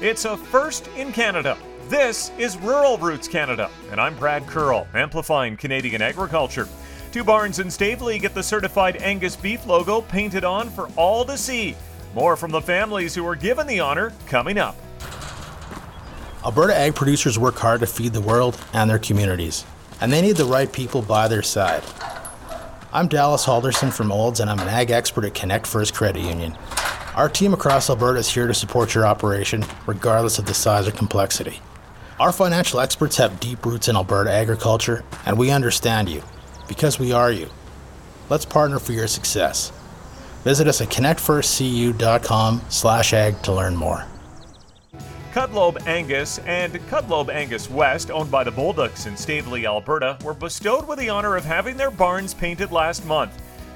It's a first in Canada. This is Rural Roots Canada, and I'm Brad Curl, amplifying Canadian agriculture. Two barns in Stavely get the certified Angus beef logo painted on for all to see. More from the families who were given the honor coming up. Alberta ag producers work hard to feed the world and their communities, and they need the right people by their side. I'm Dallas Halderson from Olds, and I'm an ag expert at Connect First Credit Union. Our team across Alberta is here to support your operation, regardless of the size or complexity. Our financial experts have deep roots in Alberta agriculture, and we understand you because we are you. Let's partner for your success. Visit us at connectfirstcu.com slash ag to learn more. Cudlobe Angus and Cudlobe Angus West, owned by the Bolducs in Stavely, Alberta, were bestowed with the honor of having their barns painted last month.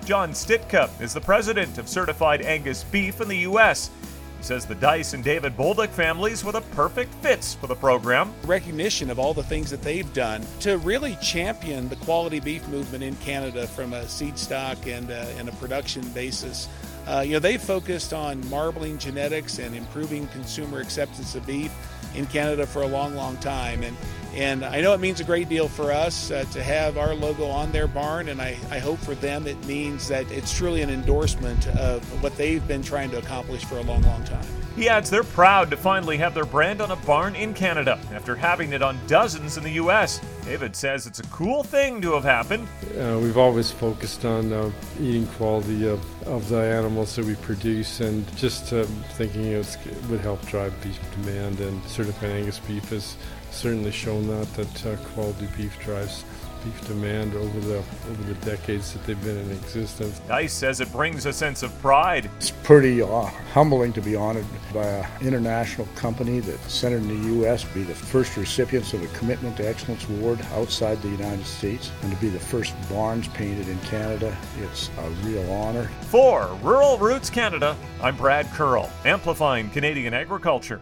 John Stika is the president of Certified Angus Beef in the U.S. He says the Dice and David Bolduc families were the perfect fits for the program. Recognition of all the things that they've done to really champion the quality beef movement in Canada from a seed stock and, uh, and a production basis. Uh, you know, they focused on marbling genetics and improving consumer acceptance of beef in Canada for a long, long time. And and I know it means a great deal for us uh, to have our logo on their barn, and I, I hope for them it means that it's truly an endorsement of what they've been trying to accomplish for a long, long time. He adds they're proud to finally have their brand on a barn in Canada after having it on dozens in the U.S. David says it's a cool thing to have happened. Uh, we've always focused on uh, eating quality of, the animals that we produce and just uh, thinking it would help drive beef demand and certified Angus beef has certainly shown that, that uh, quality beef drives beef demand over the over the decades that they've been in existence. Dice says it brings a sense of pride. It's pretty uh, humbling to be honored by an international company that's centered in the U.S. be the first recipients of a Commitment to Excellence Award outside the United States, and to be the first barns painted in Canada. It's a real honor. For Rural Roots Canada, I'm Brad Curl, amplifying Canadian agriculture.